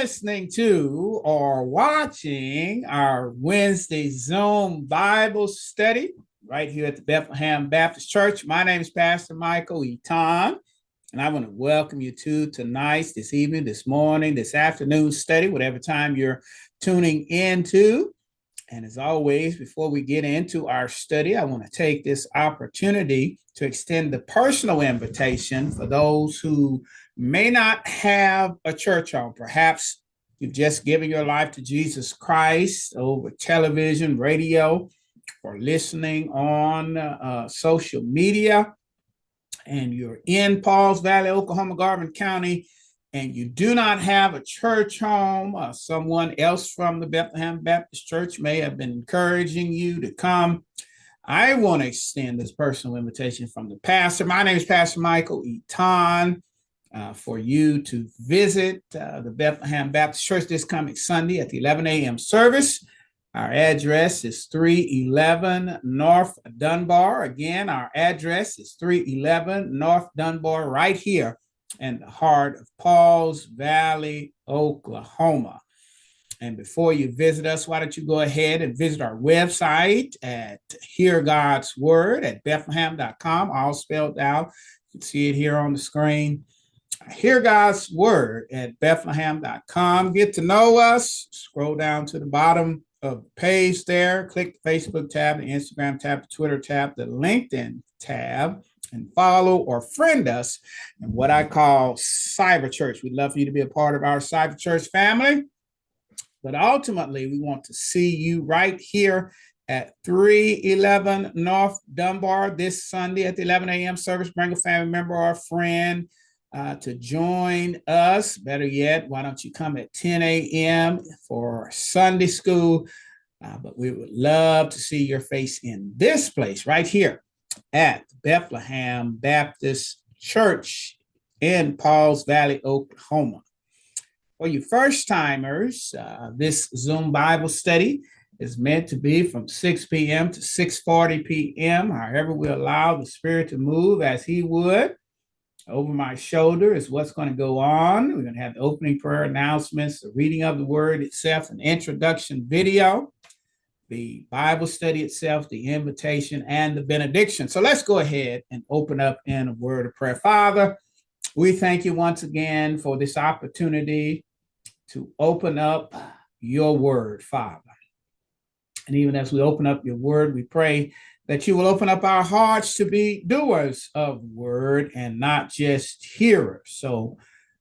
listening to or watching our Wednesday Zoom Bible study right here at the Bethlehem Baptist Church. My name is Pastor Michael Eaton, and I want to welcome you to tonight's, this evening, this morning, this afternoon study, whatever time you're tuning into. And as always, before we get into our study, I want to take this opportunity to extend the personal invitation for those who may not have a church home. Perhaps you've just given your life to Jesus Christ over television, radio, or listening on uh, social media, and you're in Pauls Valley, Oklahoma, Garvin County, and you do not have a church home, uh, someone else from the Bethlehem Baptist Church may have been encouraging you to come. I want to extend this personal invitation from the pastor. My name is Pastor Michael Eaton. Uh, for you to visit uh, the Bethlehem Baptist Church this coming Sunday at the 11 a.m. service. Our address is 311 North Dunbar. Again, our address is 311 North Dunbar, right here in the heart of Pauls Valley, Oklahoma. And before you visit us, why don't you go ahead and visit our website at Hear God's Word at Bethlehem.com, all spelled out. You can see it here on the screen. Hear God's Word at Bethlehem.com. Get to know us. Scroll down to the bottom of the page there. Click the Facebook tab, the Instagram tab, the Twitter tab, the LinkedIn tab and follow or friend us in what I call Cyber Church. We'd love for you to be a part of our Cyber Church family. But ultimately, we want to see you right here at 311 North Dunbar this Sunday at the 11 a.m. service. Bring a family member or a friend uh, to join us. Better yet, why don't you come at 10 a.m. for Sunday school? Uh, but we would love to see your face in this place right here at Bethlehem Baptist Church in Pauls Valley, Oklahoma. For you first timers, uh, this Zoom Bible study is meant to be from 6 p.m. to 6:40 p.m. However, we allow the Spirit to move as He would. Over my shoulder is what's going to go on. We're going to have the opening prayer announcements, the reading of the Word itself, an introduction video the Bible study itself, the invitation, and the benediction. So let's go ahead and open up in a word of prayer. Father, we thank you once again for this opportunity to open up your word, Father. And even as we open up your word, we pray that you will open up our hearts to be doers of word and not just hearers. So,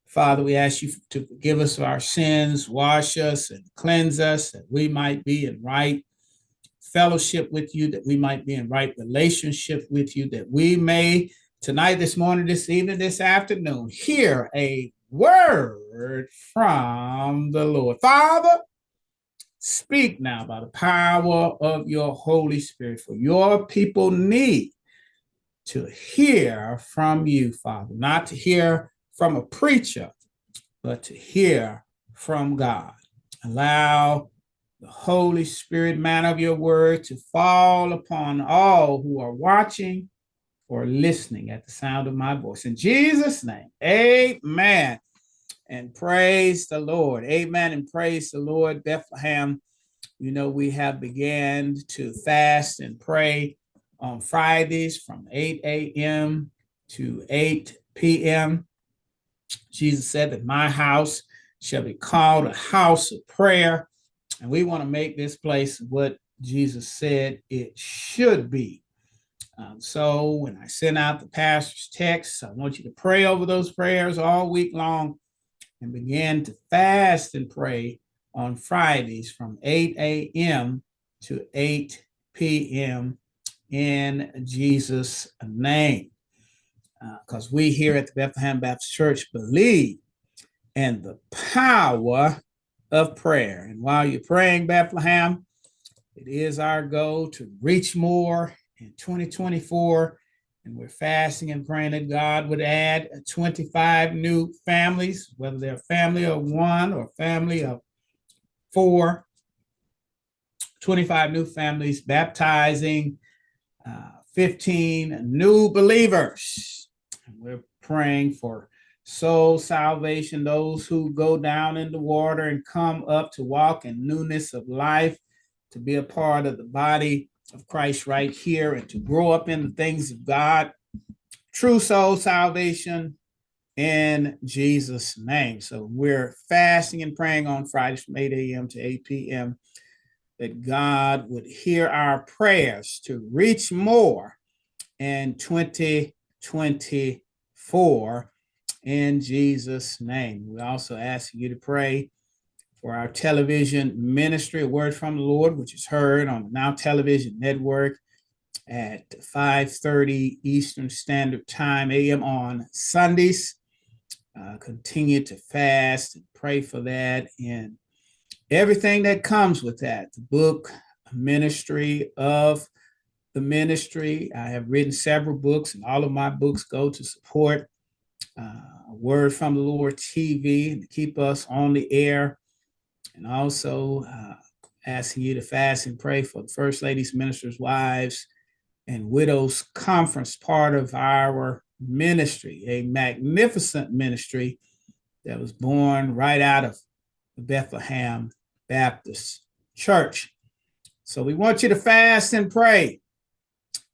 Father, we ask you to forgive us of our sins, wash us, and cleanse us that we might be in right fellowship with you, that we might be in right relationship with you, that we may tonight, this morning, this evening, this afternoon hear a word from the Lord. Father, speak now by the power of your Holy Spirit, for your people need to hear from you, Father, not to hear from a preacher, but to hear from God. Allow the Holy Spirit, man of your word, to fall upon all who are watching or listening at the sound of my voice. In Jesus' name, amen. And praise the Lord. Amen. And praise the Lord. Bethlehem, you know, we have began to fast and pray on Fridays from 8 a.m. to 8 p.m. Jesus said that my house shall be called a house of prayer and we want to make this place what Jesus said it should be. Um, so when I send out the pastor's texts, I want you to pray over those prayers all week long and began to fast and pray on Fridays from 8 a.m. to 8 p.m. in Jesus' name. Because uh, we here at the Bethlehem Baptist Church believe in the power of prayer. And while you're praying, Bethlehem, it is our goal to reach more in 2024. And we're fasting and praying that God would add 25 new families, whether they're family of one or family of four, 25 new families, baptizing uh, 15 new believers. And we're praying for soul salvation, those who go down in the water and come up to walk in newness of life, to be a part of the body of Christ right here, and to grow up in the things of God. True soul salvation in Jesus' name. So we're fasting and praying on Fridays from 8 a.m. to 8 p.m. that God would hear our prayers to reach more in 2024 in Jesus' name. We also ask you to pray for our television ministry, word from the Lord, which is heard on the Now Television Network at 5:30 Eastern Standard Time AM on Sundays. Uh, continue to fast and pray for that and everything that comes with that. The book ministry of the ministry. I have written several books, and all of my books go to support uh, Word from the Lord TV and to keep us on the air. And also uh, asking you to fast and pray for the First Ladies, Ministers' Wives, and Widows Conference, part of our ministry, a magnificent ministry that was born right out of the Bethlehem Baptist Church. So we want you to fast and pray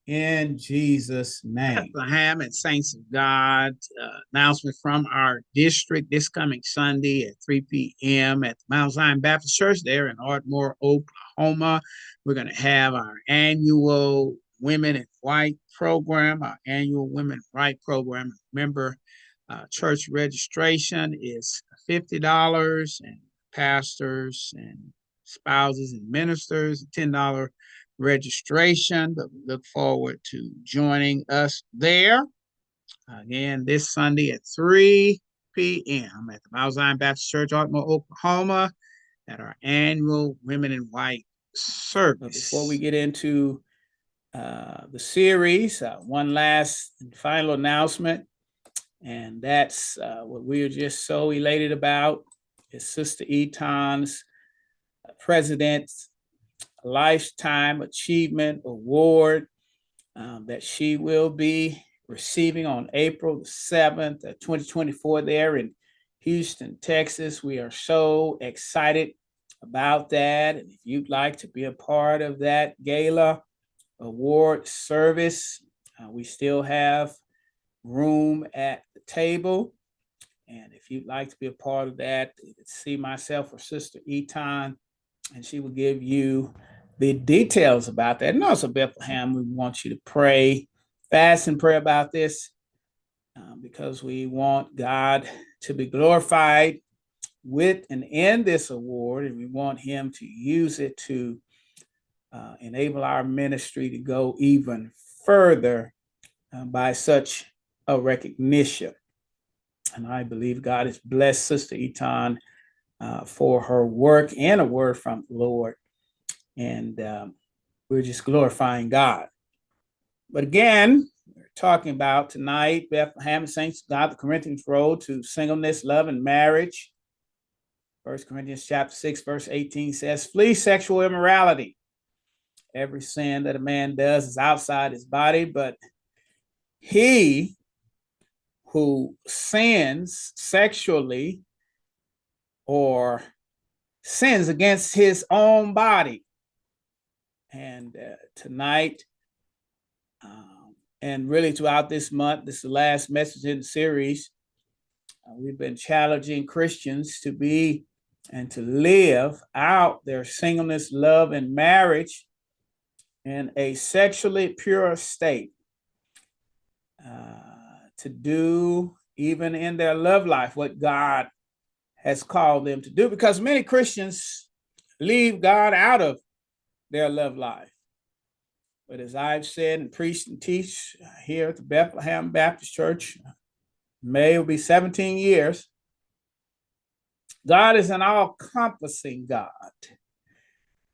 in Jesus' name. Bethlehem and Saints of God uh, announcement from our district this coming Sunday at 3 p.m. at the Mount Zion Baptist Church there in Ardmore, Oklahoma. We're going to have our annual Women in White program, our annual Women in White program. Remember, uh, church registration is $50 and pastors and spouses and ministers, $10 registration, but we look forward to joining us there. Again, this Sunday at 3 p.m. at the Mount Zion Baptist Church, Ardmore, Oklahoma, at our annual Women in White service. Before we get into uh, the series, uh, one last and final announcement, and that's uh, what we are just so elated about is Sister Eaton's uh, president's Lifetime Achievement Award um, that she will be receiving on April the 7th, 2024, there in Houston, Texas. We are so excited about that. And if you'd like to be a part of that gala award service, uh, we still have room at the table. And if you'd like to be a part of that, see myself or Sister Eaton, and she will give you the details about that. And also, Bethlehem, we want you to pray, fast and pray about this uh, because we want God to be glorified with and in this award, and we want Him to use it to uh, enable our ministry to go even further uh, by such a recognition. And I believe God has blessed Sister Eaton uh, for her work and a word from the Lord and um, we're just glorifying God. But again, we're talking about tonight Bethlehem Saints God, the Corinthians road to singleness, love, and marriage. First Corinthians chapter 6, verse 18 says, Flee sexual immorality. Every sin that a man does is outside his body, but he who sins sexually or sins against his own body and uh, tonight, um, and really throughout this month, this is the last message in the series. Uh, we've been challenging Christians to be and to live out their singleness, love, and marriage in a sexually pure state. Uh, to do, even in their love life, what God has called them to do, because many Christians leave God out of their love life. But as I've said and preached and teach here at the Bethlehem Baptist Church, May will be 17 years. God is an all encompassing God.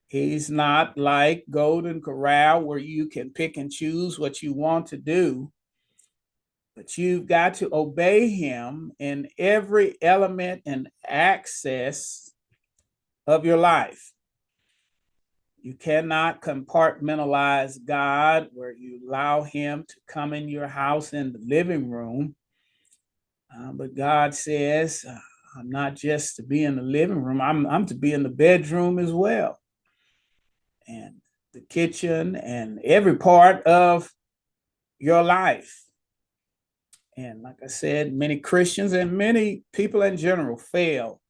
He's not like Golden Corral where you can pick and choose what you want to do, but you've got to obey Him in every element and access of your life. You cannot compartmentalize God where you allow Him to come in your house in the living room Uh, but God says, uh, I'm not just to be in the living room, I'm, I'm to be in the bedroom as well. And the kitchen and every part of your life. And like I said, many Christians and many people in general fail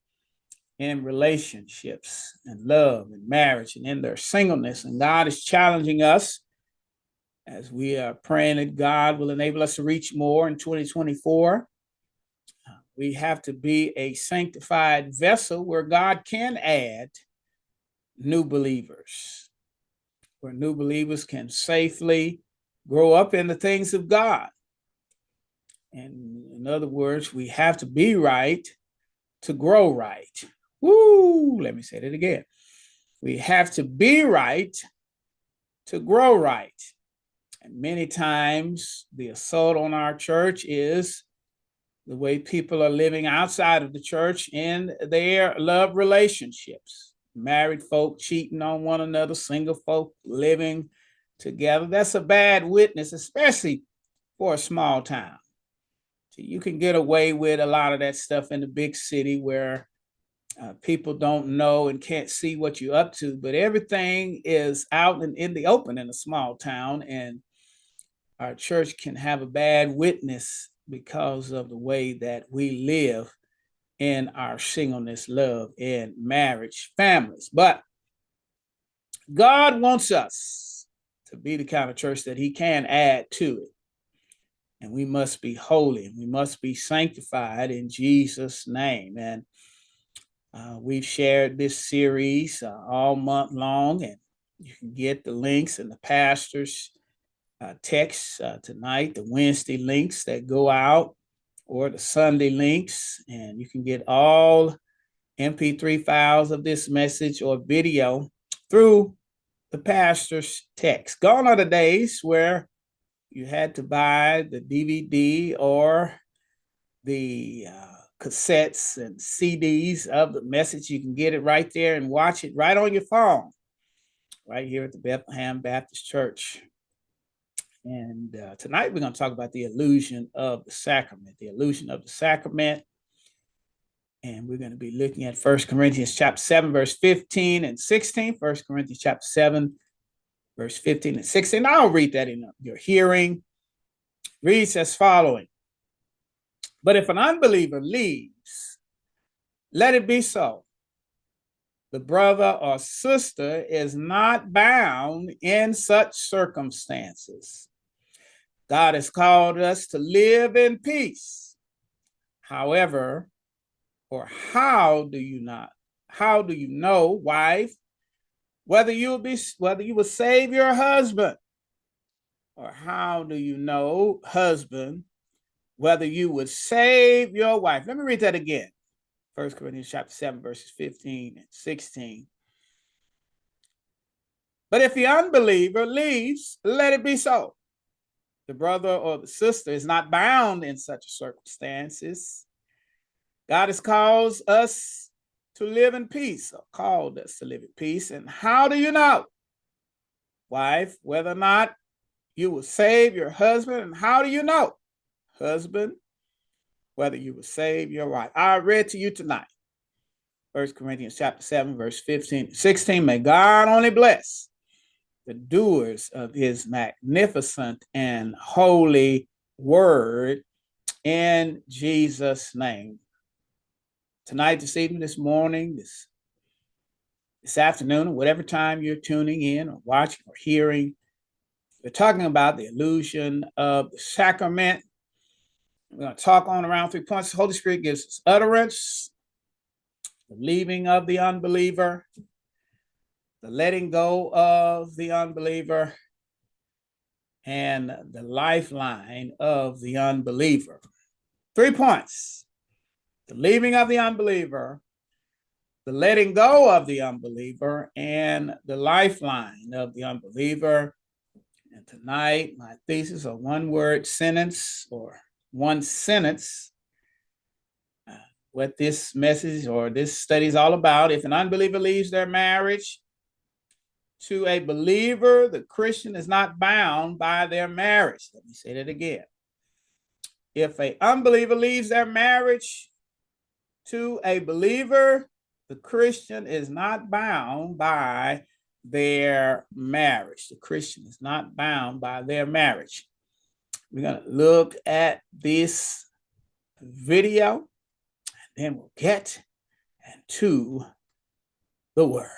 in relationships and love and marriage and in their singleness. And God is challenging us as we are praying that God will enable us to reach more in 2024. Uh, we have to be a sanctified vessel where God can add new believers, where new believers can safely grow up in the things of God. And in other words, we have to be right to grow right. Woo! Let me say that again. We have to be right to grow right. And many times the assault on our church is the way people are living outside of the church in their love relationships. Married folk cheating on one another, single folk living together. That's a bad witness, especially for a small town. So you can get away with a lot of that stuff in the big city where uh, people don't know and can't see what you're up to, but everything is out and in the open in a small town. And our church can have a bad witness because of the way that we live in our singleness, love, and marriage families. But God wants us to be the kind of church that He can add to it. And we must be holy, we must be sanctified in Jesus' name. And uh, we've shared this series uh, all month long, and you can get the links and the pastors' uh, texts uh, tonight, the Wednesday links that go out, or the Sunday links, and you can get all MP3 files of this message or video through the pastor's text. Gone are the days where you had to buy the DVD or the uh, cassettes and CDs of the message. You can get it right there and watch it right on your phone, right here at the Bethlehem Baptist Church. And uh, tonight we're going to talk about the illusion of the sacrament, the illusion of the sacrament. And we're going to be looking at First Corinthians chapter 7, verse 15 and 16. First Corinthians chapter 7, verse 15 and 16. I'll read that in your hearing. Reads as following but if an unbeliever leaves, let it be so. The brother or sister is not bound in such circumstances. God has called us to live in peace. However, or how do you not? How do you know, wife, whether you will be whether you will save your husband? Or how do you know, husband, whether you would save your wife. Let me read that again. First Corinthians chapter 7, verses 15 and 16. But if the unbeliever leaves, let it be so. The brother or the sister is not bound in such circumstances. God has caused us to live in peace, or called us to live in peace. And how do you know, wife, whether or not you will save your husband? And how do you know husband, whether you will save your wife. I read to you tonight, First Corinthians chapter 7, verse 15, 16. May God only bless the doers of his magnificent and holy word in Jesus' name. Tonight, this evening, this morning, this this afternoon, whatever time you're tuning in or watching or hearing, we're talking about the illusion of the sacrament we're going to talk on around three points. The Holy Spirit gives us utterance, the leaving of the unbeliever, the letting go of the unbeliever, and the lifeline of the unbeliever. Three points the leaving of the unbeliever, the letting go of the unbeliever, and the lifeline of the unbeliever. And tonight, my thesis, a one word sentence or one sentence uh, what this message or this study is all about. If an unbeliever leaves their marriage to a believer, the Christian is not bound by their marriage. Let me say that again. if a unbeliever leaves their marriage to a believer, the Christian is not bound by their marriage. The Christian is not bound by their marriage. We're going to look at this video, and then we'll get into the word.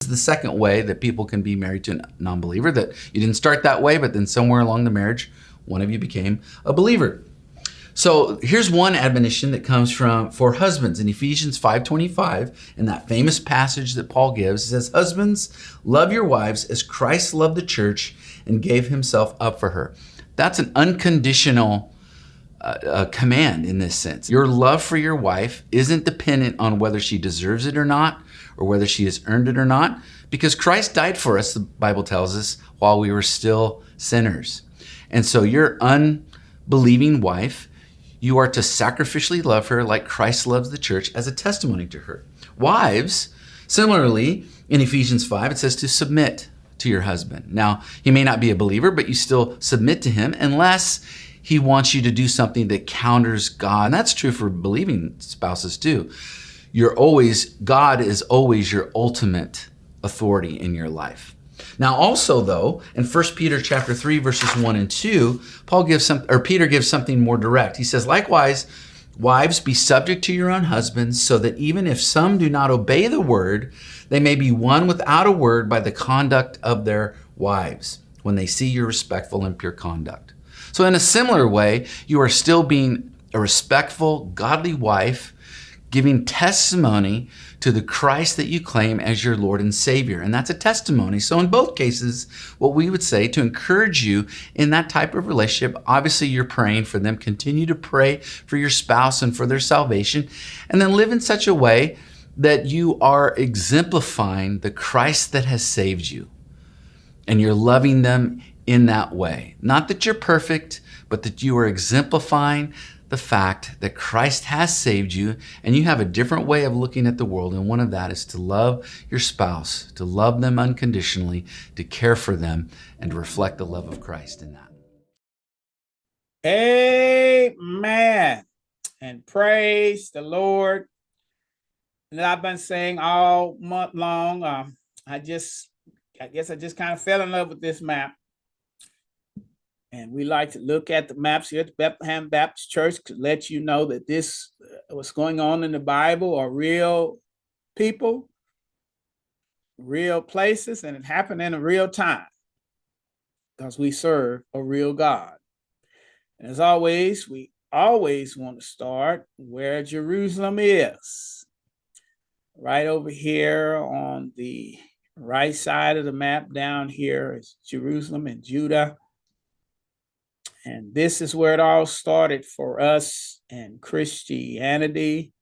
This is the second way that people can be married to a non-believer that you didn't start that way but then somewhere along the marriage one of you became a believer so here's one admonition that comes from for husbands in Ephesians 5:25 in that famous passage that Paul gives it says husbands love your wives as Christ loved the church and gave himself up for her. That's an unconditional uh, uh, command in this sense. Your love for your wife isn't dependent on whether she deserves it or not or whether she has earned it or not because Christ died for us the Bible tells us while we were still sinners. And so your unbelieving wife you are to sacrificially love her like Christ loves the church as a testimony to her. Wives, similarly, in Ephesians 5, it says to submit to your husband. Now, he may not be a believer, but you still submit to him unless he wants you to do something that counters God. And that's true for believing spouses too. You're always, God is always your ultimate authority in your life. Now, also though, in 1 Peter chapter 3, verses 1 and 2, Paul gives some or Peter gives something more direct. He says, likewise, wives, be subject to your own husbands, so that even if some do not obey the word, they may be won without a word by the conduct of their wives, when they see your respectful and pure conduct. So, in a similar way, you are still being a respectful, godly wife, giving testimony to the Christ that you claim as your Lord and Savior. And that's a testimony. So, in both cases, what we would say to encourage you in that type of relationship, obviously you're praying for them. Continue to pray for your spouse and for their salvation. And then live in such a way that you are exemplifying the Christ that has saved you. And you're loving them in that way. Not that you're perfect, but that you are exemplifying the fact that Christ has saved you and you have a different way of looking at the world. And one of that is to love your spouse, to love them unconditionally, to care for them, and to reflect the love of Christ in that. Amen. And praise the Lord. And I've been saying all month long. Um, I just, I guess I just kind of fell in love with this map. And we like to look at the maps here at Bethlehem Baptist Church to let you know that this, uh, what's going on in the Bible, are real people, real places, and it happened in a real time because we serve a real God. And as always, we always want to start where Jerusalem is. Right over here on the right side of the map down here is Jerusalem and Judah. And this is where it all started for us and Christianity.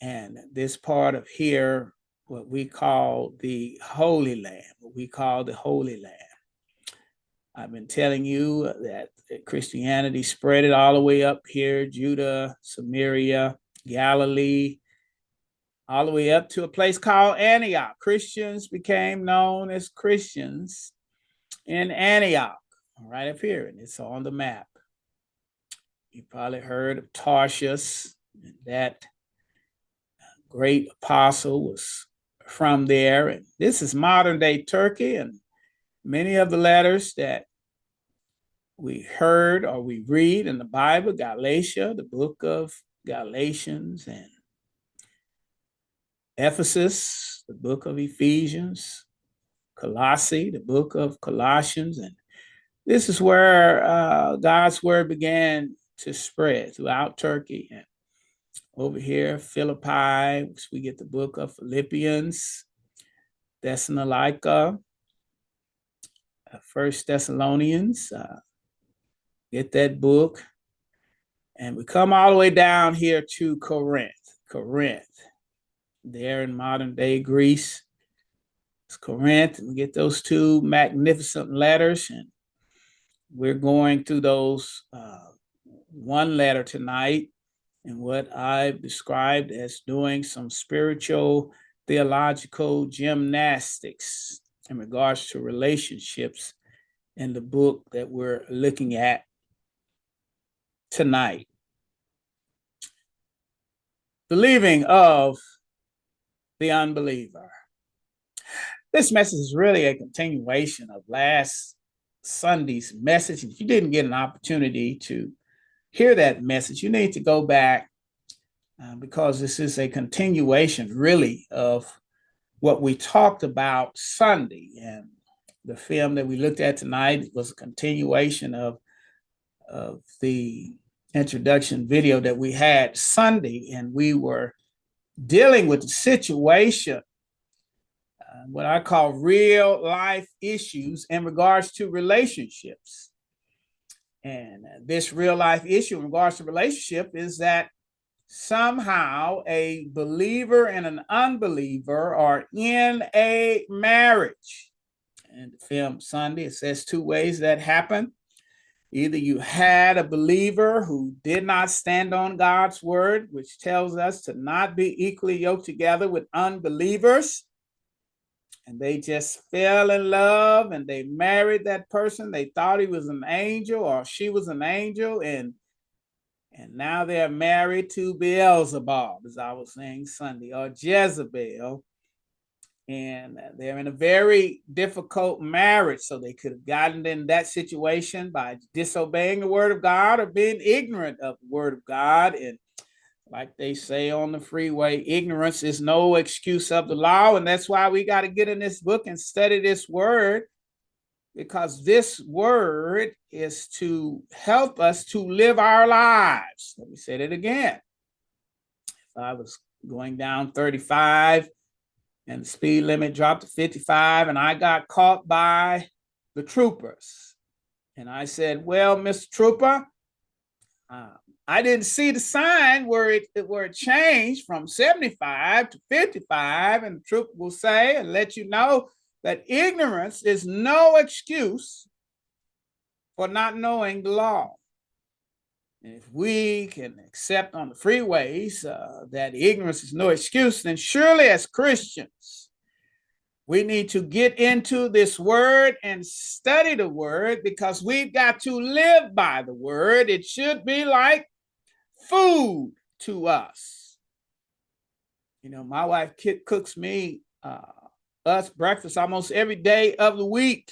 And this part of here, what we call the Holy Land, what we call the Holy Land. I've been telling you that Christianity spread it all the way up here, Judah, Samaria, Galilee, all the way up to a place called Antioch. Christians became known as Christians in Antioch right up here, and it's on the map. You probably heard of Tarshish. That great apostle was from there. And this is modern day Turkey, and many of the letters that we heard or we read in the Bible, Galatia, the book of Galatians, and Ephesus, the book of Ephesians, Colossae, the book of Colossians, and this is where uh, God's word began to spread throughout Turkey. And over here, Philippi, we get the book of Philippians, Thessalonica, uh, First Thessalonians. Uh, get that book. And we come all the way down here to Corinth. Corinth, there in modern day Greece. It's Corinth. We get those two magnificent letters. And we're going through those uh, one letter tonight and what I've described as doing some spiritual theological gymnastics in regards to relationships in the book that we're looking at tonight. Believing of the unbeliever. This message is really a continuation of last Sunday's message. If you didn't get an opportunity to hear that message, you need to go back uh, because this is a continuation, really, of what we talked about Sunday. And the film that we looked at tonight was a continuation of, of the introduction video that we had Sunday, and we were dealing with the situation, what I call real life issues in regards to relationships. And this real life issue in regards to relationship is that somehow a believer and an unbeliever are in a marriage. And the film Sunday, it says two ways that happen. Either you had a believer who did not stand on God's word, which tells us to not be equally yoked together with unbelievers. And they just fell in love and they married that person. They thought he was an angel or she was an angel. And and now they're married to Beelzebub, as I was saying Sunday, or Jezebel and they're in a very difficult marriage. So they could have gotten in that situation by disobeying the word of God or being ignorant of the word of God. And like they say on the freeway, ignorance is no excuse of the law. And that's why we got to get in this book and study this word because this word is to help us to live our lives. Let me say that again. If I was going down 35 and the speed limit dropped to 55 and I got caught by the troopers. And I said, well, Mr. Trooper, uh, I didn't see the sign where it, where it changed from 75 to 55. And the trooper will say and let you know that ignorance is no excuse for not knowing the law. If we can accept on the freeways uh, that ignorance is no excuse, then surely as Christians, we need to get into this word and study the word because we've got to live by the word. It should be like food to us. You know, my wife cooks me uh, us breakfast almost every day of the week.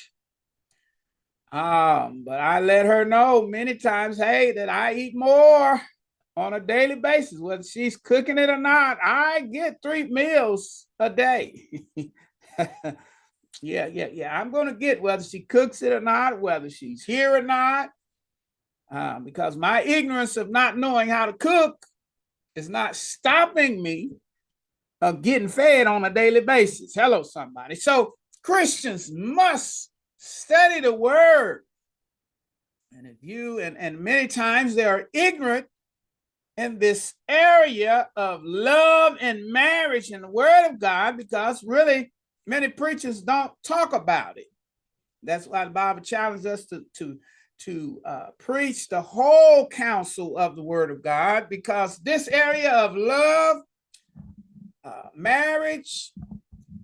Um, but I let her know many times, hey, that I eat more on a daily basis, whether she's cooking it or not. I get three meals a day. yeah, yeah, yeah. I'm gonna get whether she cooks it or not, whether she's here or not. Um, because my ignorance of not knowing how to cook is not stopping me of getting fed on a daily basis. Hello, somebody. So Christians must Study the word. And if you, and, and many times they are ignorant in this area of love and marriage and the word of God because really many preachers don't talk about it. That's why the Bible challenges us to, to, to uh, preach the whole counsel of the word of God because this area of love, uh, marriage,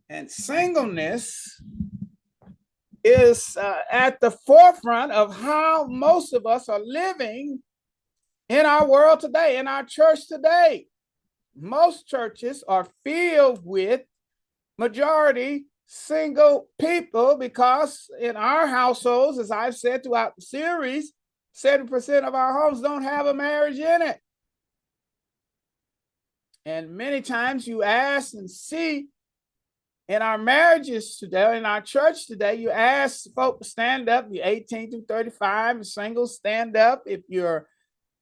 and singleness is uh, at the forefront of how most of us are living in our world today, in our church today. Most churches are filled with majority single people because in our households, as I've said throughout the series, 70% of our homes don't have a marriage in it. And many times you ask and see in our marriages today, in our church today, you ask folks to stand up. You're 18 to 35, singles stand up. If you're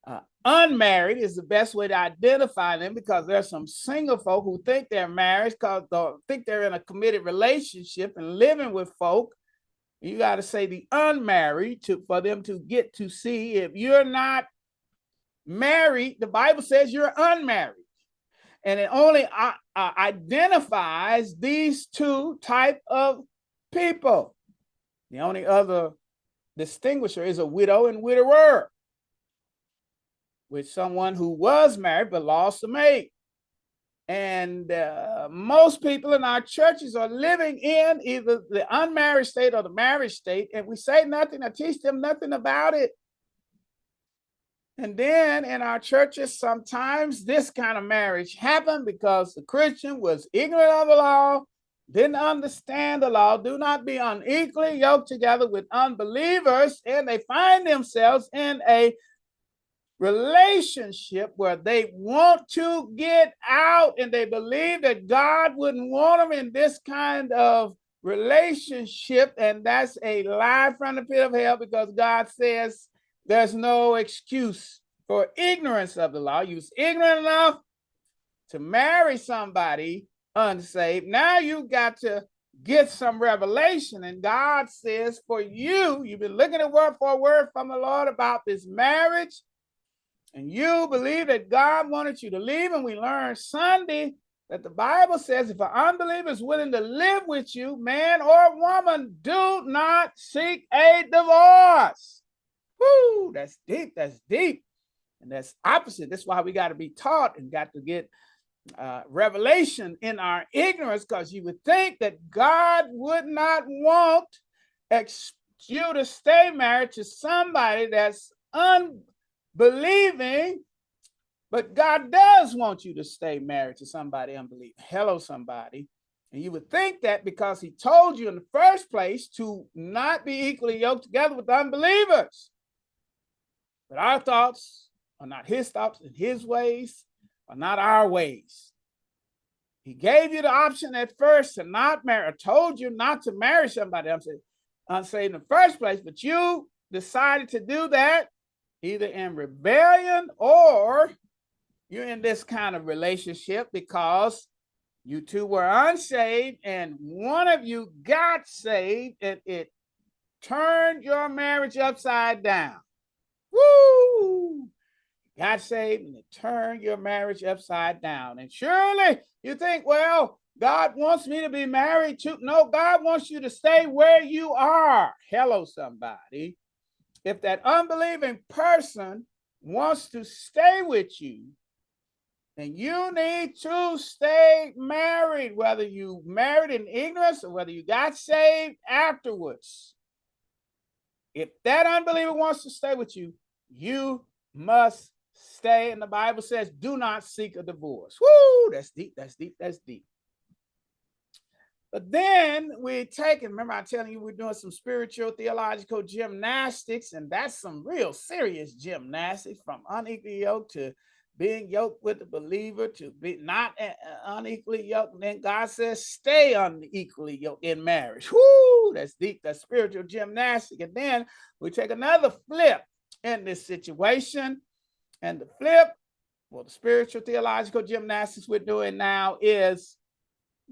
uh, unmarried, is the best way to identify them because there's some single folk who think they're married because they think they're in a committed relationship and living with folk. You got to say the unmarried to for them to get to see if you're not married. The Bible says you're unmarried and it only uh, uh, identifies these two type of people. The only other distinguisher is a widow and widower, with someone who was married but lost a mate. And uh, most people in our churches are living in either the unmarried state or the married state, and we say nothing or teach them nothing about it. And then in our churches, sometimes this kind of marriage happened because the Christian was ignorant of the law, didn't understand the law, do not be unequally yoked together with unbelievers, and they find themselves in a relationship where they want to get out and they believe that God wouldn't want them in this kind of relationship. And that's a lie from the pit of hell because God says there's no excuse for ignorance of the law. You was ignorant enough to marry somebody unsaved. Now you got to get some revelation. And God says, for you, you've been looking at word for word from the Lord about this marriage, and you believe that God wanted you to leave. And we learned Sunday that the Bible says if an unbeliever is willing to live with you, man or woman, do not seek a divorce. Whoo, that's deep. That's deep. And that's opposite. That's why we got to be taught and got to get uh, revelation in our ignorance because you would think that God would not want ex- you to stay married to somebody that's unbelieving, but God does want you to stay married to somebody unbelieving. Hello, somebody. And you would think that because he told you in the first place to not be equally yoked together with unbelievers. But our thoughts are not his thoughts and his ways are not our ways. He gave you the option at first to not marry, I told you not to marry somebody I'm saying, unsaved in the first place, but you decided to do that either in rebellion or you're in this kind of relationship because you two were unsaved and one of you got saved and it turned your marriage upside down. Woo! Got saved and it turned your marriage upside down. And surely you think, well, God wants me to be married to. No, God wants you to stay where you are. Hello, somebody. If that unbelieving person wants to stay with you, then you need to stay married, whether you married in ignorance or whether you got saved afterwards. If that unbeliever wants to stay with you, you must stay. And the Bible says, do not seek a divorce. Woo, that's deep, that's deep, that's deep. But then we take, and remember, I'm telling you, we're doing some spiritual theological gymnastics, and that's some real serious gymnastics from unequally yoked to being yoked with the believer to be not unequally yoked. And then God says, stay unequally yoked in marriage. Whoo, that's deep, that's spiritual gymnastic. And then we take another flip in this situation. And the flip, well, the spiritual theological gymnastics we're doing now is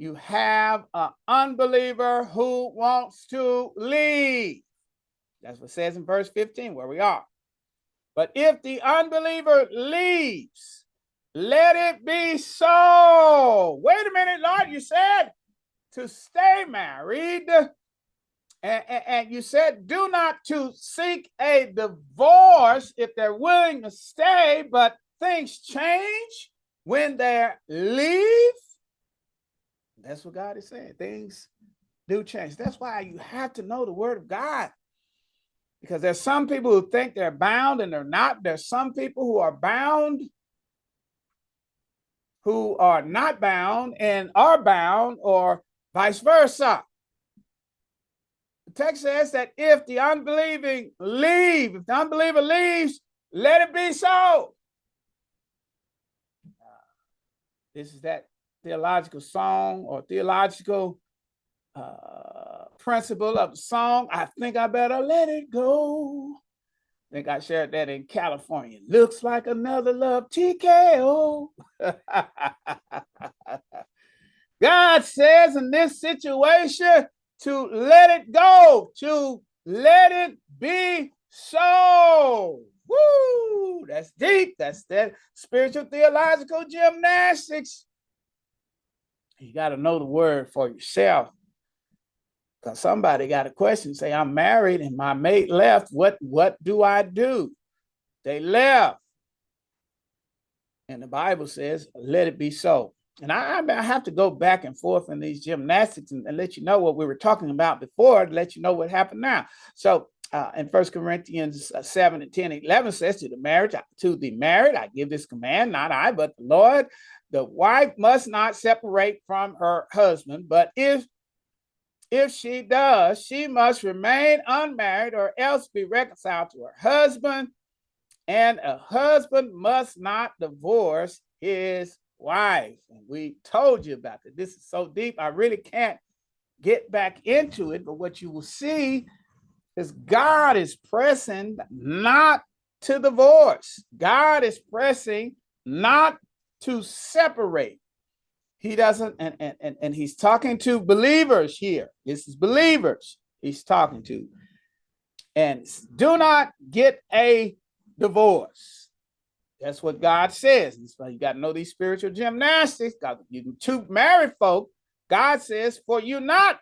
you have an unbeliever who wants to leave. That's what says in verse 15, where we are. But if the unbeliever leaves, let it be so. Wait a minute, Lord, you said to stay married. And, and, and, you said, do not to seek a divorce if they're willing to stay, but things change when they leave. That's what God is saying. Things do change. That's why you have to know the word of God. Because there's some people who think they're bound and they're not. There's some people who are bound who are not bound and are bound, or vice versa. The text says that if the unbelieving leave, if the unbeliever leaves, let it be so. This is that theological song or theological uh, principle of song. I think I better let it go. I think I shared that in California. Looks like another love TKO. God says in this situation to let it go, to let it be so. Woo! That's deep. That's that spiritual theological gymnastics. You got to know the word for yourself. Because somebody got a question, say, I'm married and my mate left. What what do I do? They left. And the Bible says, let it be so. and I, I have to go back and forth in these gymnastics and, and, let you know what we were talking about before to let you know what happened now. So uh, in First Corinthians uh, 7 and 10 11 says to the marriage, to the married, I give this command, not I, but the Lord. The wife must not separate from her husband, but if if she does, she must remain unmarried or else be reconciled to her husband. And a husband must not divorce his wife. And we told you about that. This is so deep, I really can't get back into it. But what you will see is God is pressing not to divorce, God is pressing not to separate. He doesn't, and, and, and, and he's talking to believers here. This is believers he's talking to. And do not get a divorce. That's what God says. So you got to know these spiritual gymnastics. God, you two married folk, God says for you not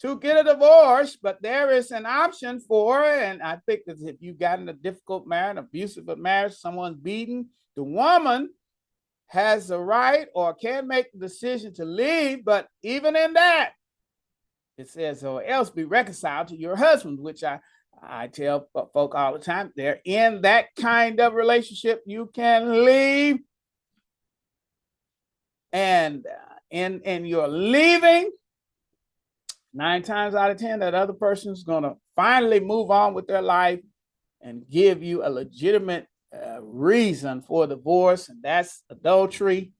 to get a divorce, but there is an option for, and I think that if you've gotten a difficult marriage, abusive marriage, someone's beaten, the woman has the right or can make the decision to leave, but even in that, it says, or else be reconciled to your husband, which I, I tell folk all the time, they're in that kind of relationship, you can leave. And uh, in, in your leaving, nine times out of 10, that other person's going to finally move on with their life and give you a legitimate uh, reason for divorce, and that's adultery.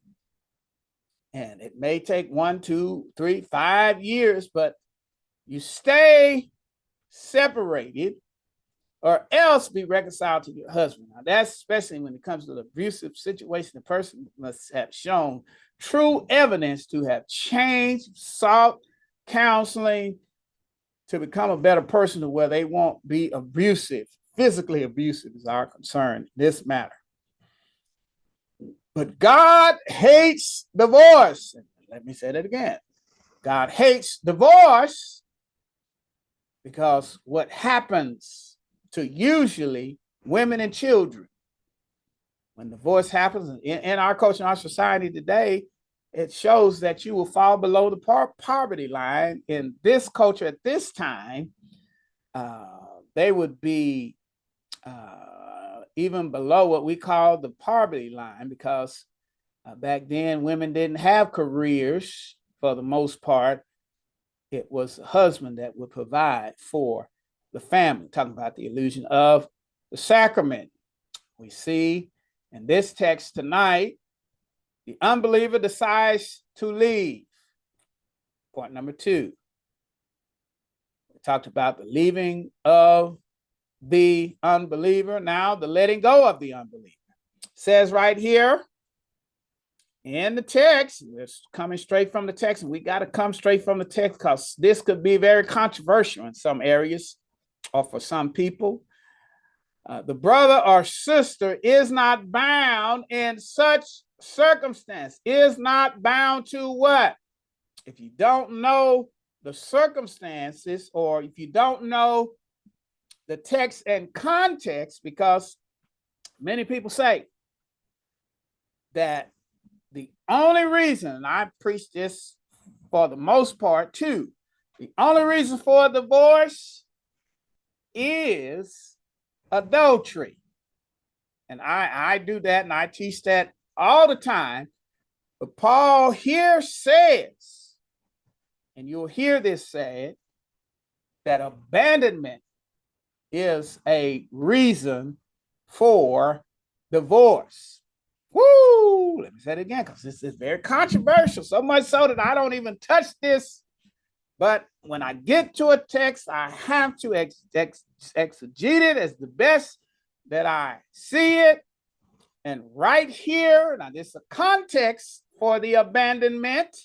And it may take one, two, three, five years, but you stay separated or else be reconciled to your husband. Now, that's especially when it comes to the abusive situation, the person must have shown true evidence to have changed, sought counseling to become a better person to where they won't be abusive physically abusive is our concern in this matter. But God hates divorce. Let me say that again. God hates divorce because what happens to usually women and children when divorce happens in, in our culture, in our society today, it shows that you will fall below the par- poverty line. In this culture at this time, uh, they would be uh, even below what we call the poverty line, because uh, back then women didn't have careers for the most part. It was the husband that would provide for the family. Talking about the illusion of the sacrament. We see in this text tonight, the unbeliever decides to leave. Point number two. We talked about the leaving of the unbeliever. Now, the letting go of the unbeliever says right here in the text, it's coming straight from the text, we got to come straight from the text because this could be very controversial in some areas or for some people. Uh, the brother or sister is not bound in such circumstance, is not bound to what? If you don't know the circumstances, or if you don't know the text and context because many people say that the only reason, I preach this for the most part too, the only reason for divorce is adultery. And I, I do that and I teach that all the time. But Paul here says, and you'll hear this said, that abandonment is a reason for divorce. Woo! Let me say it again because this is very controversial. So much so that I don't even touch this. But when I get to a text, I have to ex- ex- exegete it as the best that I see it. And right here, now this is a context for the abandonment.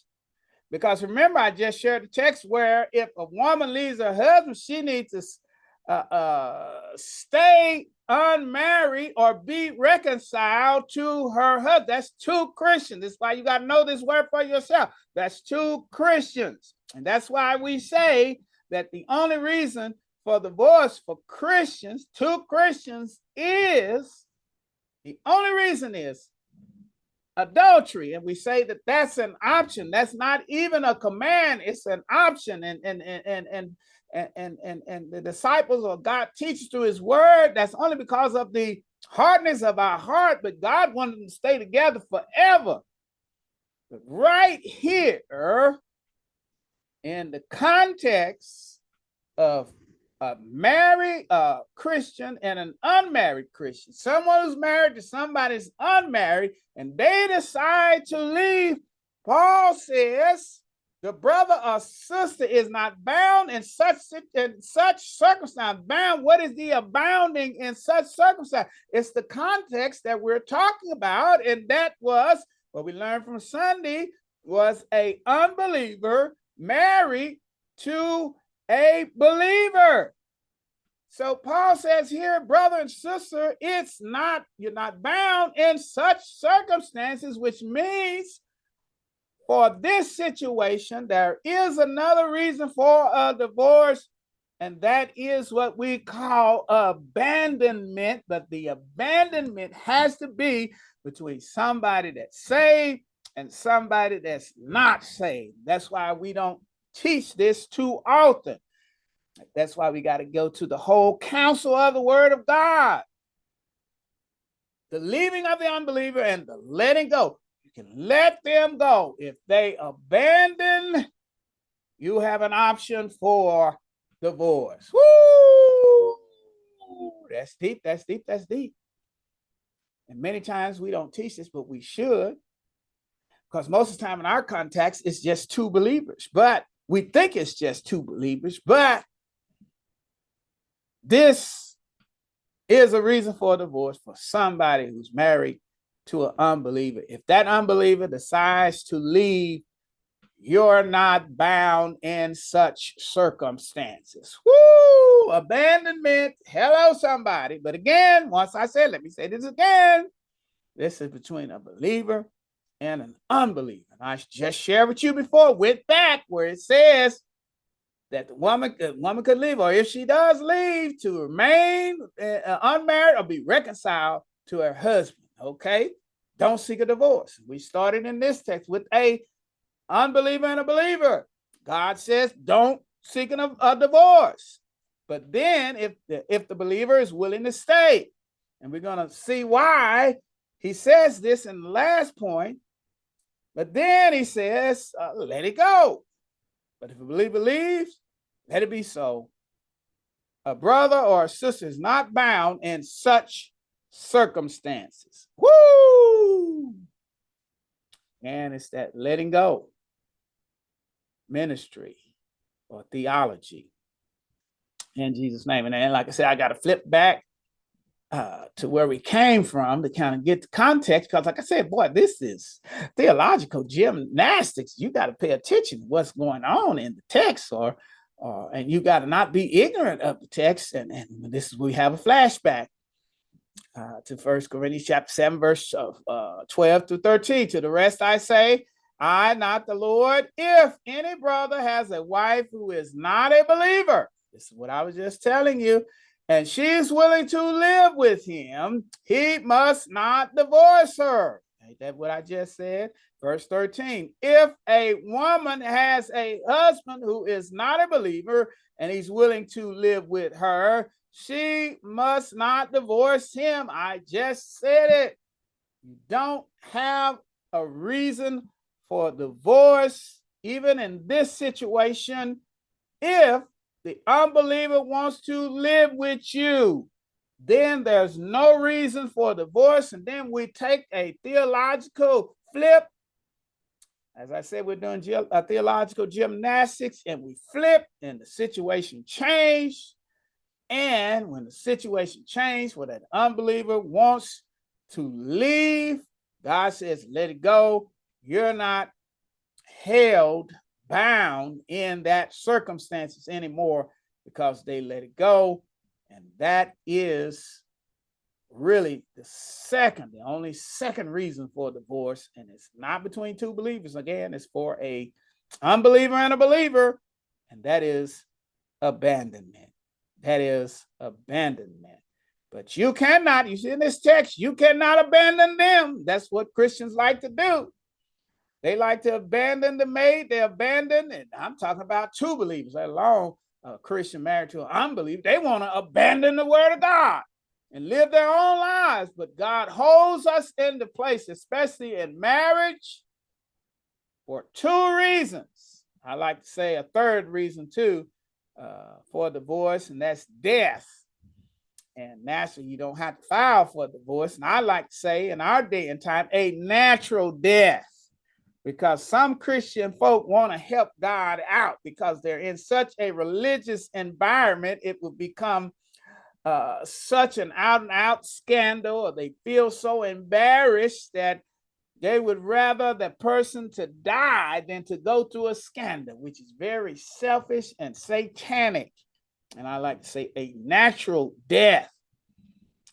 Because remember, I just shared the text where if a woman leaves her husband, she needs to uh, uh, stay unmarried or be reconciled to her husband. That's two Christians. That's why you got to know this word for yourself. That's two Christians. And that's why we say that the only reason for divorce for Christians, two Christians, is the only reason is adultery and we say that that's an option that's not even a command it's an option and and and and and and and, and the disciples or god teaches through his word. That's only because of the hardness of our heart but god wanted them to stay together forever. But right here in the context of a married uh, Christian and an unmarried Christian, someone who's married to somebody who's unmarried, and they decide to leave, Paul says the brother or sister is not bound in such in such circumstance. Bound. What is the abounding in such circumstance? It's the context that we're talking about, and that was what we learned from Sunday was a unbeliever married to a believer. So Paul says here, brother and sister, it's not, you're not bound in such circumstances, which means for this situation, there is another reason for a divorce, and that is what we call abandonment. But the abandonment has to be between somebody that's saved and somebody that's not saved. That's why we don't teach this too often. That's why we got to go to the whole counsel of the word of God. The leaving of the unbeliever and the letting go. Can let them go. If they abandon, you have an option for divorce. Woo! That's deep, that's deep, that's deep. And many times we don't teach this, but we should. Because most of the time in our context, it's just two believers. But we think it's just two believers, but this is a reason for a divorce for somebody who's married to an unbeliever. If that unbeliever decides to leave, you're not bound in such circumstances. Woo! Abandonment. Hello, somebody. But again, once I said, let me say this again. This is between a believer and an unbeliever. And I just shared with you before, went back where it says that the woman, the woman could leave, or if she does leave, to remain uh, unmarried or be reconciled to her husband. Okay, don't seek a divorce. We started in this text with a unbeliever and a believer. God says, don't seek a, a divorce. But then, if the, if the believer is willing to stay, and we're going to see why he says this in the last point. But then he says, uh, let it go. But if a believer leaves, let it be so. A brother or a sister is not bound in such circumstances. Woo! And it's that letting go ministry or theology in Jesus' name. And then, like I said, I got to flip back uh, to where we came from to kind of get the context. Because, like I said, boy, this is theological gymnastics. You got to pay attention to what's going on in the text, or and you got to not be ignorant of the text. And, and this is we have a flashback uh, to First Corinthians chapter seven, verse uh, twelve to thirteen. To the rest, I say, I, not the Lord. If any brother has a wife who is not a believer, this is what I was just telling you, and she's willing to live with him, he must not divorce her. Ain't that what I just said? Verse 13 If a woman has a husband who is not a believer and he's willing to live with her, she must not divorce him. I just said it. You don't have a reason for divorce, even in this situation, if the unbeliever wants to live with you. Then there's no reason for divorce. And then we take a theological flip as I said, we're doing ge- uh, theological gymnastics and we flip and the situation changed. And when the situation changed, where that unbeliever wants to leave, God says, let it go. You're not held bound in that circumstances anymore because they let it go. And that is really the second, the only second reason for divorce, and it's not between two believers. Again, it's for a unbeliever and a believer, and that is abandonment. That is abandonment. But you cannot, you see in this text, you cannot abandon them. That's what Christians like to do. They like to abandon the maid, they abandon, and I'm talking about two believers, let alone a Christian married to an unbeliever. They want to abandon the word of God and live their own lives. But God holds us into place, especially in marriage, for two reasons. I like to say a third reason too uh, for divorce, and that's death. And naturally, you don't have to file for divorce. And I like to say, in our day and time, a natural death because some Christian folk want to help God out because they're in such a religious environment, it will become uh, such an out and out scandal, or they feel so embarrassed that they would rather the person to die than to go through a scandal, which is very selfish and satanic. And I like to say a natural death.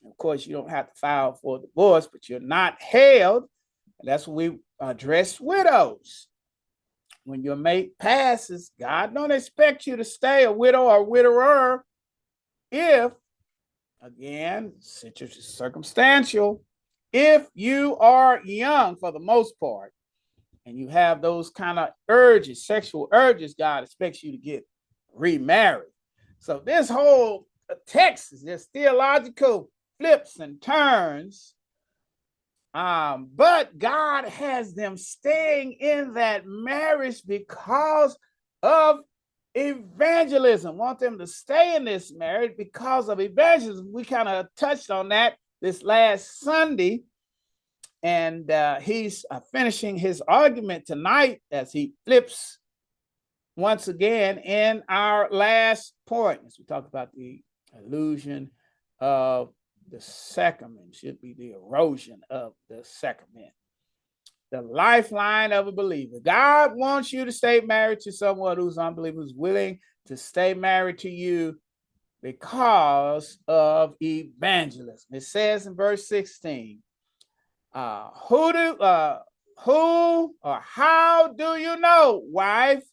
Of course, you don't have to file for divorce, but you're not held. That's what we address widows. When your mate passes, God don't expect you to stay a widow or widower if, again, circumstantial, if you are young for the most part and you have those kind of urges, sexual urges, God expects you to get remarried. So this whole text is just theological flips and turns um, but God has them staying in that marriage because of evangelism. Want them to stay in this marriage because of evangelism. We kind of touched on that this last Sunday. And uh, he's uh, finishing his argument tonight as he flips once again in our last point as we talk about the illusion of the sacrament should be the erosion of the sacrament. The lifeline of a believer. God wants you to stay married to someone who's unbeliever, who's willing to stay married to you because of evangelism. It says in verse 16, uh, who do uh, who or how do you know, wife,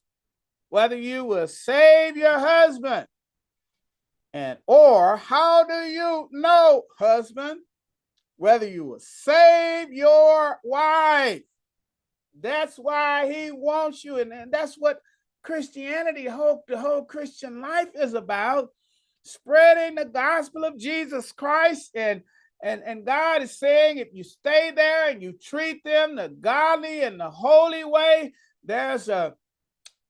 whether you will save your husband? And or how do you know, husband, whether you will save your wife? That's why he wants you. And, and that's what Christianity, hope the whole Christian life is about spreading the gospel of Jesus Christ. And and, and God is saying, if you stay there and you treat them the godly and the holy way, there's a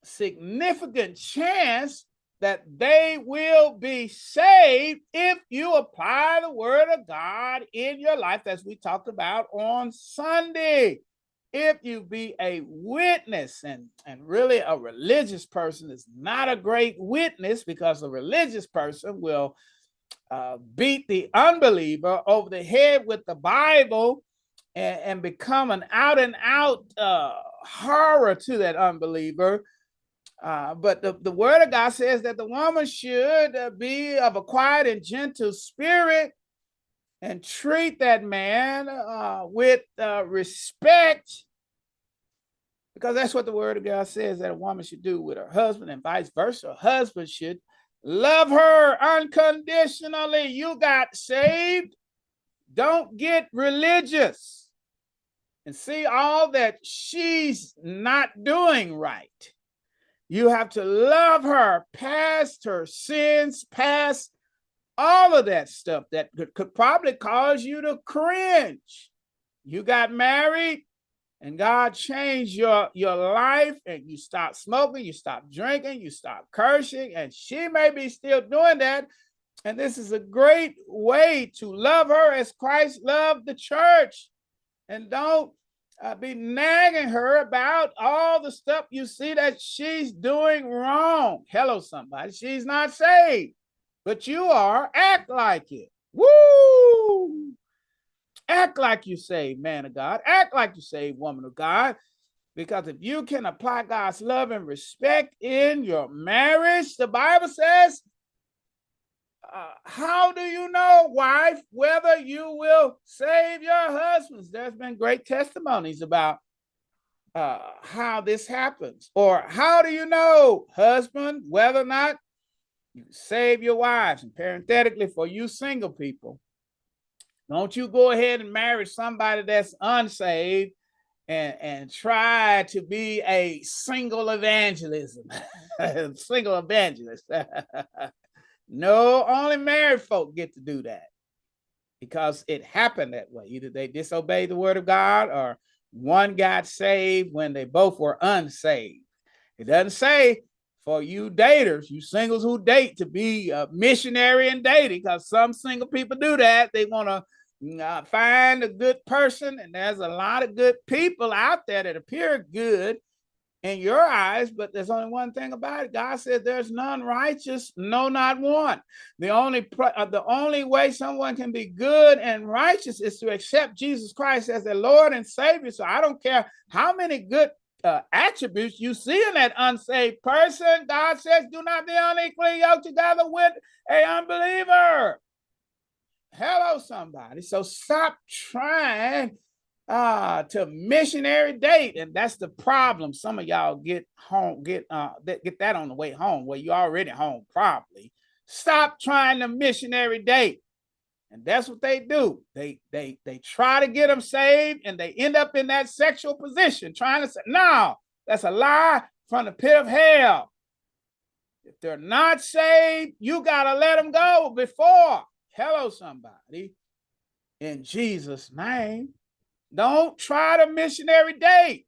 significant chance that they will be saved if you apply the word of God in your life, as we talked about on Sunday. If you be a witness, and, and really a religious person is not a great witness because a religious person will uh, beat the unbeliever over the head with the Bible and, and become an out and out uh, horror to that unbeliever. Uh, but the, the word of God says that the woman should uh, be of a quiet and gentle spirit and treat that man uh, with uh, respect because that's what the word of God says that a woman should do with her husband and vice versa. A husband should love her unconditionally. You got saved. Don't get religious and see all that she's not doing right. You have to love her past her sins, past all of that stuff that could, could probably cause you to cringe. You got married and God changed your, your life and you stop smoking, you stop drinking, you stop cursing, and she may be still doing that. And this is a great way to love her as Christ loved the church. And don't uh, be nagging her about all the stuff you see that she's doing wrong. Hello, somebody. She's not saved, but you are. Act like it. Woo! Act like you saved, man of God. Act like you saved, woman of God. Because if you can apply God's love and respect in your marriage, the Bible says uh, how do you know, wife, whether you will save your husbands? There's been great testimonies about uh, how this happens. Or how do you know, husband, whether or not you save your wives? And parenthetically, for you single people, Don't you go ahead and marry somebody that's unsaved and, and try to be a single evangelism, single evangelist. no, only married folk get to do that because it happened that way. Either they disobeyed the word of God or one got saved when they both were unsaved. It doesn't say for you daters, you singles who date, to be a missionary and dating, because some single people do that. They want to uh, find a good person, and there's a lot of good people out there that appear good, in your eyes, but there's only one thing about it. God said there's none righteous, no, not one. The only uh, the only way someone can be good and righteous is to accept Jesus Christ as their Lord and Savior. So I don't care how many good uh, attributes you see in that unsaved person. God says, "Do not be unequally yoked together with a unbeliever." Hello, somebody. So stop trying uh to missionary date and that's the problem some of y'all get home get uh get that on the way home where you already home probably stop trying to missionary date and that's what they do. They they they try to get them saved and they end up in that sexual position trying to say no that's a lie from the pit of hell. If they're not saved you gotta let them go before. Hello somebody. In jesus name. Don't try to missionary date.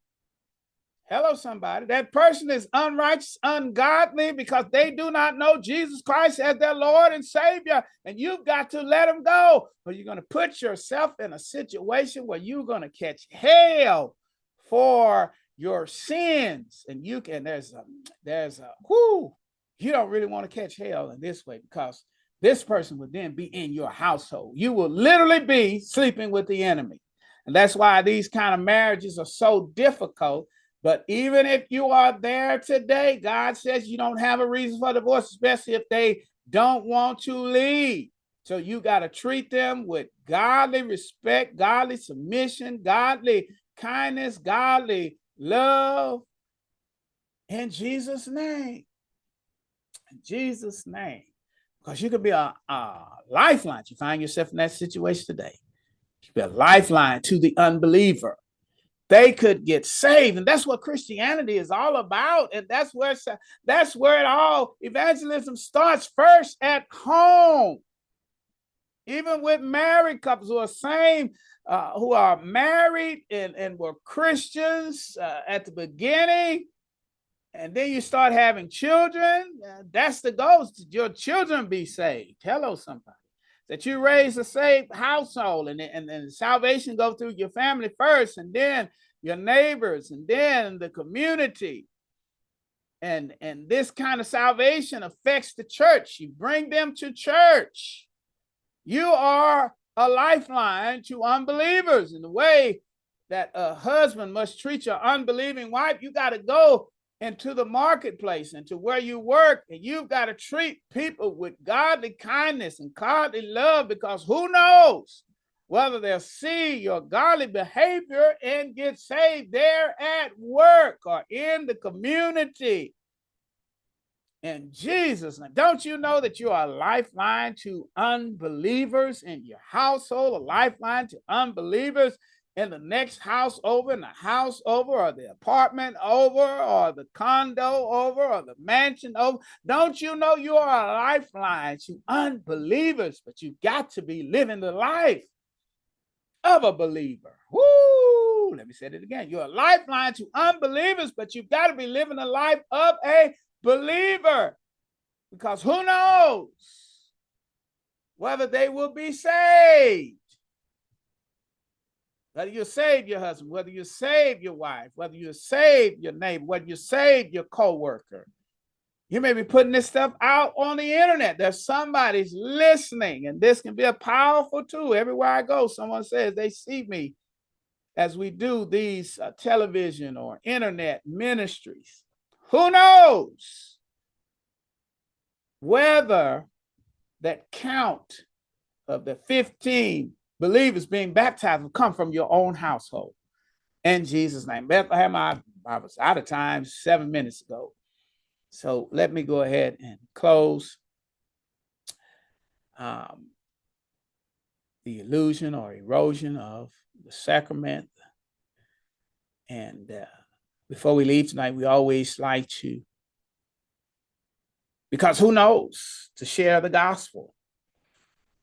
Hello, somebody. That person is unrighteous, ungodly because they do not know Jesus Christ as their Lord and Savior. And you've got to let them go, or you're going to put yourself in a situation where you're going to catch hell for your sins. And you can, there's a, there's a, whoo, you don't really want to catch hell in this way because this person would then be in your household. You will literally be sleeping with the enemy. And that's why these kind of marriages are so difficult. But even if you are there today, God says you don't have a reason for divorce, especially if they don't want to leave. So you got to treat them with godly respect, godly submission, godly kindness, godly love in Jesus' name. In Jesus' name. Because you could be a, a lifeline. You find yourself in that situation today You could be a lifeline to the unbeliever. They could get saved, and that's what Christianity is all about. And that's where that's where it all evangelism starts first at home. Even with married couples who are same, uh, who are married and, and were Christians uh, at the beginning, and then you start having children. Uh, that's the goal: your children be saved. Hello, somebody that you raise a saved household and, and, and salvation go through your family first and then your neighbors and then the community. And and this kind of salvation affects the church. You bring them to church. You are a lifeline to unbelievers in the way that a husband must treat your unbelieving wife. You got to go into the marketplace and to where you work, and you've got to treat people with godly kindness and godly love because who knows whether they'll see your godly behavior and get saved there at work or in the community. In Jesus' name, don't you know that you are a lifeline to unbelievers in your household, a lifeline to unbelievers in the next house over, in the house over, or the apartment over, or the condo over, or the mansion over. Don't you know you are a lifeline to unbelievers, but you got to be living the life of a believer. Woo! Let me say it again. You're a lifeline to unbelievers, but you've got to be living the life of a believer. Because who knows whether they will be saved? Whether you save your husband, whether you save your wife, whether you save your neighbor, whether you save your co-worker. You may be putting this stuff out on the internet. There's somebody's listening, and this can be a powerful tool. Everywhere I go, someone says they see me as we do these uh, television or internet ministries. Who knows whether that count of the 15 believers being baptized will come from your own household. In Jesus' name. Bethlehem, I, I was out of time seven minutes ago. So let me go ahead and close. Um, the illusion or erosion of the sacrament. And uh, before we leave tonight, we always like to, because who knows, to share the gospel.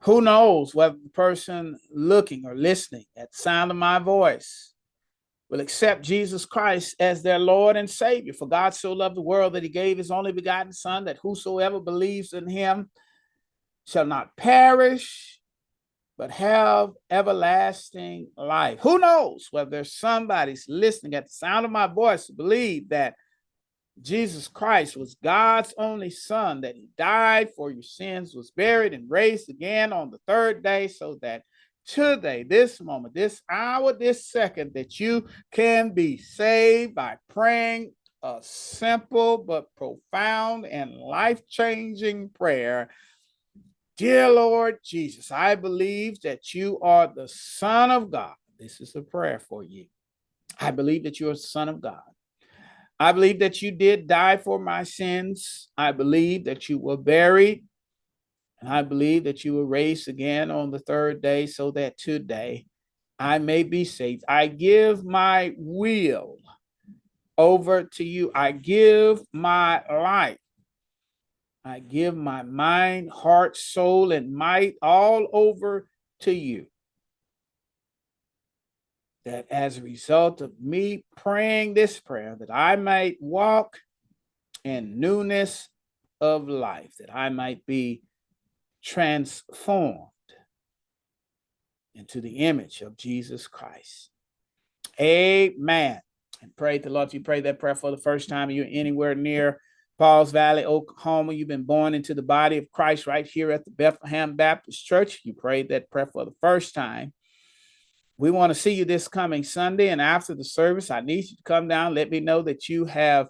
Who knows whether the person looking or listening at the sound of my voice will accept Jesus Christ as their Lord and Savior. For God so loved the world that he gave his only begotten Son, that whosoever believes in him shall not perish, but have everlasting life. Who knows whether somebody's listening at the sound of my voice to believe that Jesus Christ was God's only Son, that He died for your sins, was buried, and raised again on the third day, so that today, this moment, this hour, this second, that you can be saved by praying a simple but profound and life changing prayer. Dear Lord Jesus, I believe that you are the Son of God. This is a prayer for you. I believe that you're the Son of God. I believe that you did die for my sins. I believe that you were buried. And I believe that you were raised again on the third day so that today I may be saved. I give my will over to you. I give my life. I give my mind, heart, soul, and might all over to you that as a result of me praying this prayer, that I might walk in newness of life, that I might be transformed into the image of Jesus Christ. Amen. And pray the Lord. If you pray that prayer for the first time, you're anywhere near Pauls Valley, Oklahoma, you've been born into the body of Christ right here at the Bethlehem Baptist Church. You prayed that prayer for the first time we want to see you this coming Sunday. And after the service, I need you to come down. Let me know that you have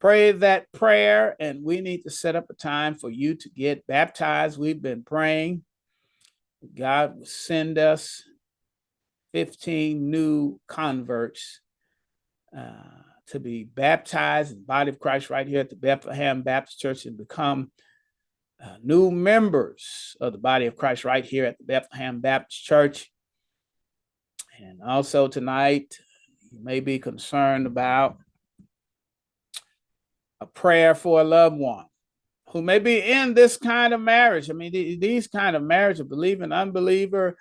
prayed that prayer. And we need to set up a time for you to get baptized. We've been praying. God will send us 15 new converts uh, to be baptized in the body of Christ right here at the Bethlehem Baptist Church and become uh, new members of the body of Christ right here at the Bethlehem Baptist Church. And also tonight, you may be concerned about a prayer for a loved one who may be in this kind of marriage. I mean, these kind of marriage, a believer and unbeliever,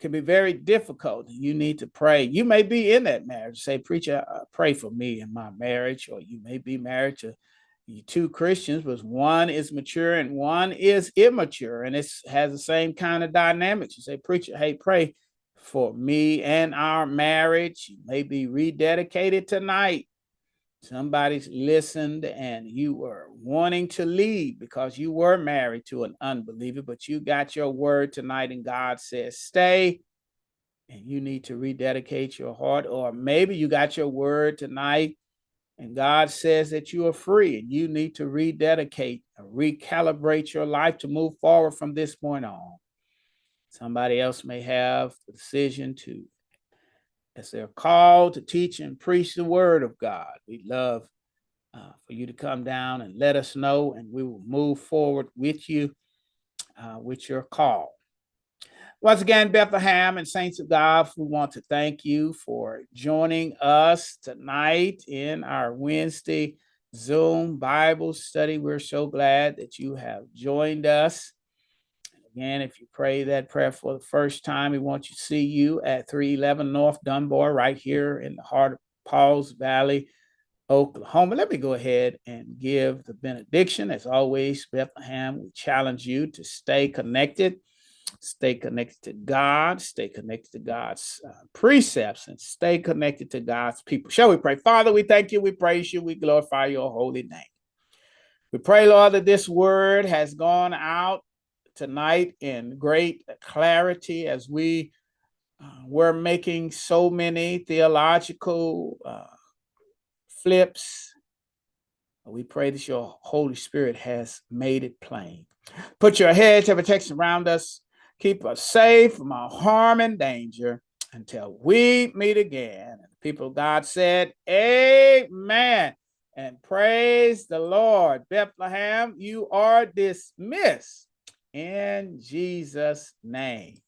can be very difficult. You need to pray. You may be in that marriage. Say, preacher, uh, pray for me in my marriage, or you may be married to two Christians, but one is mature and one is immature, and it has the same kind of dynamics. You say, preacher, hey, pray for me and our marriage. You may be rededicated tonight. Somebody's listened and you were wanting to leave because you were married to an unbeliever, but you got your word tonight and God says, stay. And you need to rededicate your heart. Or maybe you got your word tonight and God says that you are free and you need to rededicate, recalibrate your life to move forward from this point on. Somebody else may have the decision to, as they're called to teach and preach the word of God. We'd love uh, for you to come down and let us know, and we will move forward with you uh, with your call. Once again, Bethlehem and Saints of God, we want to thank you for joining us tonight in our Wednesday Zoom Bible study. We're so glad that you have joined us. Again, if you pray that prayer for the first time, we want to see you at 311 North Dunbar, right here in the heart of Pauls Valley, Oklahoma. Let me go ahead and give the benediction. As always, Bethlehem, we challenge you to stay connected, stay connected to God, stay connected to God's uh, precepts, and stay connected to God's people. Shall we pray? Father, we thank you, we praise you, we glorify your holy name. We pray, Lord, that this word has gone out tonight in great clarity as we uh, were making so many theological uh, flips. We pray that your Holy Spirit has made it plain. Put your hedge of protection around us. Keep us safe from all harm and danger until we meet again. People God said, Amen. And praise the Lord. Bethlehem, you are dismissed in Jesus' name.